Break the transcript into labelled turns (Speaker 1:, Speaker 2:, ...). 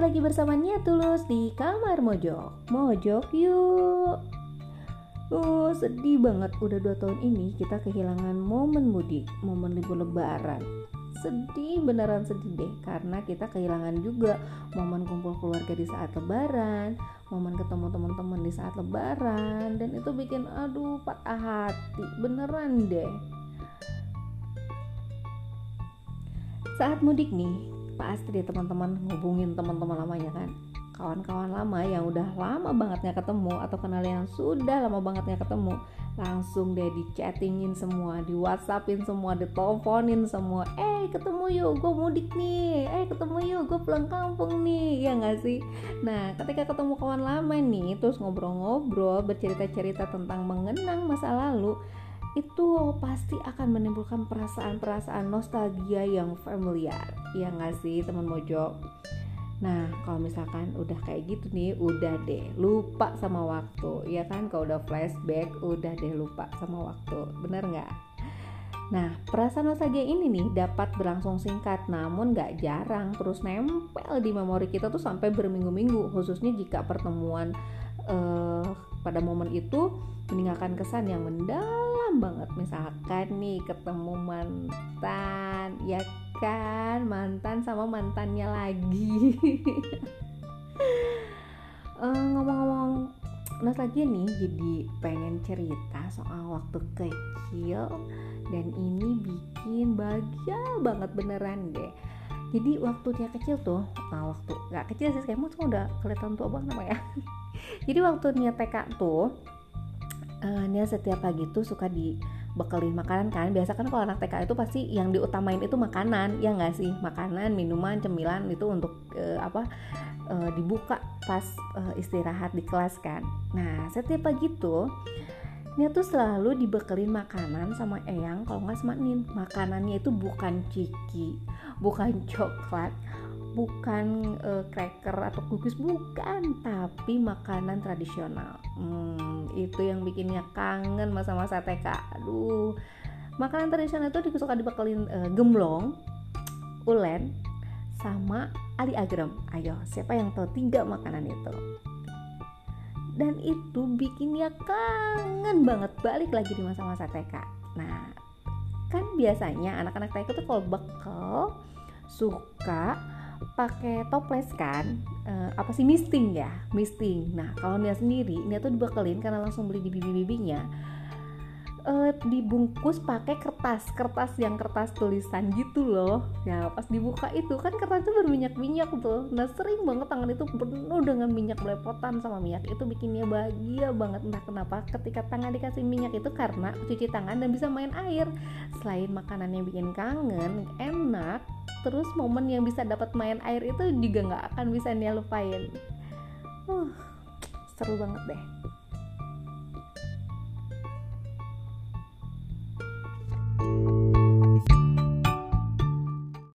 Speaker 1: Lagi bersama Nia Tulus di Kamar Mojok. Mojok yuk. Uh, sedih banget udah dua tahun ini kita kehilangan momen mudik, momen libur lebaran. Sedih beneran sedih deh karena kita kehilangan juga momen kumpul keluarga di saat lebaran Momen ketemu teman-teman di saat lebaran Dan itu bikin aduh patah hati beneran deh. Saat mudik nih pasti deh teman-teman ngubungin teman-teman lamanya kan. Kawan-kawan lama yang udah lama banget nggak ketemu atau kenal yang sudah lama banget nggak ketemu langsung deh di chattingin semua di whatsappin semua diteleponin semua. Eh ketemu yuk gue mudik nih. Eh ketemu yuk gue pulang kampung nih. Ya nggak sih? Nah ketika ketemu kawan lama nih terus ngobrol-ngobrol bercerita-cerita tentang mengenang masa lalu itu pasti akan menimbulkan perasaan-perasaan nostalgia yang familiar ya nggak sih teman mojok Nah, kalau misalkan udah kayak gitu nih, udah deh lupa sama waktu, ya kan? Kalau udah flashback, udah deh lupa sama waktu, bener nggak? Nah, perasaan nostalgia ini nih dapat berlangsung singkat, namun nggak jarang terus nempel di memori kita tuh sampai berminggu-minggu, khususnya jika pertemuan uh, pada momen itu meninggalkan kesan yang mendalam banget. Misalkan nih ketemu mantan ya kan? Mantan sama mantannya lagi. Uh, ngomong-ngomong nostalgia nih jadi pengen cerita soal waktu kecil. Dan ini bikin bahagia banget beneran deh. Jadi waktu dia kecil tuh nah waktu nggak kecil sih kamu tuh udah kelihatan tua banget namanya jadi waktu Nia TK tuh uh, Nia setiap pagi tuh suka dibekelin makanan kan. Biasa kan kalau anak TK itu pasti yang diutamain itu makanan ya nggak sih? Makanan minuman cemilan itu untuk uh, apa uh, dibuka pas uh, istirahat di kelas kan. Nah setiap pagi tuh Nia tuh selalu dibekelin makanan sama Eyang kalau nggak sama Nin. Makanannya itu bukan ciki bukan coklat bukan uh, cracker atau cookies bukan tapi makanan tradisional. Hmm, itu yang bikinnya kangen masa-masa TK aduh makanan tradisional itu suka dibekelin uh, gemblong ulen sama ali agrem ayo siapa yang tahu tiga makanan itu? Dan itu bikinnya kangen banget balik lagi di masa-masa TK nah kan biasanya anak-anak TK itu kalau bekal suka pakai toples kan uh, apa sih misting ya misting. Nah kalau dia sendiri ini tuh dibekelin karena langsung beli di bibi-bibinya uh, dibungkus pakai kertas kertas yang kertas tulisan gitu loh. Ya pas dibuka itu kan kertas itu berminyak-minyak tuh. Nah sering banget tangan itu penuh dengan minyak belepotan sama minyak. Itu bikinnya bahagia banget. Entah kenapa ketika tangan dikasih minyak itu karena cuci tangan dan bisa main air. Selain makanan yang bikin kangen enak terus momen yang bisa dapat main air itu juga nggak akan bisa dia lupain. Uh, seru banget deh